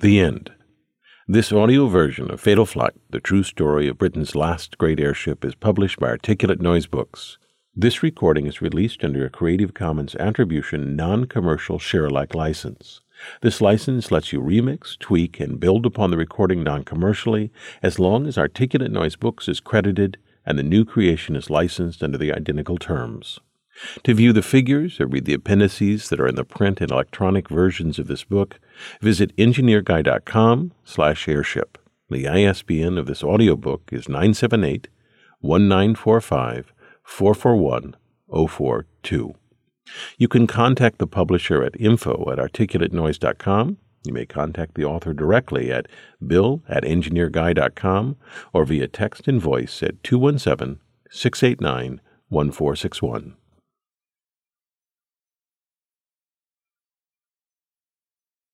The End. This audio version of Fatal Flight, the true story of Britain's last great airship, is published by Articulate Noise Books. This recording is released under a Creative Commons Attribution Non Commercial Share Alike license. This license lets you remix, tweak, and build upon the recording non commercially as long as Articulate Noise Books is credited and the new creation is licensed under the identical terms. To view the figures or read the appendices that are in the print and electronic versions of this book, visit engineerguy.com slash airship. The ISBN of this audiobook is 978 1945 441 042. You can contact the publisher at info at articulatenoise.com. You may contact the author directly at bill at engineerguy.com or via text and voice at 217 689 1461.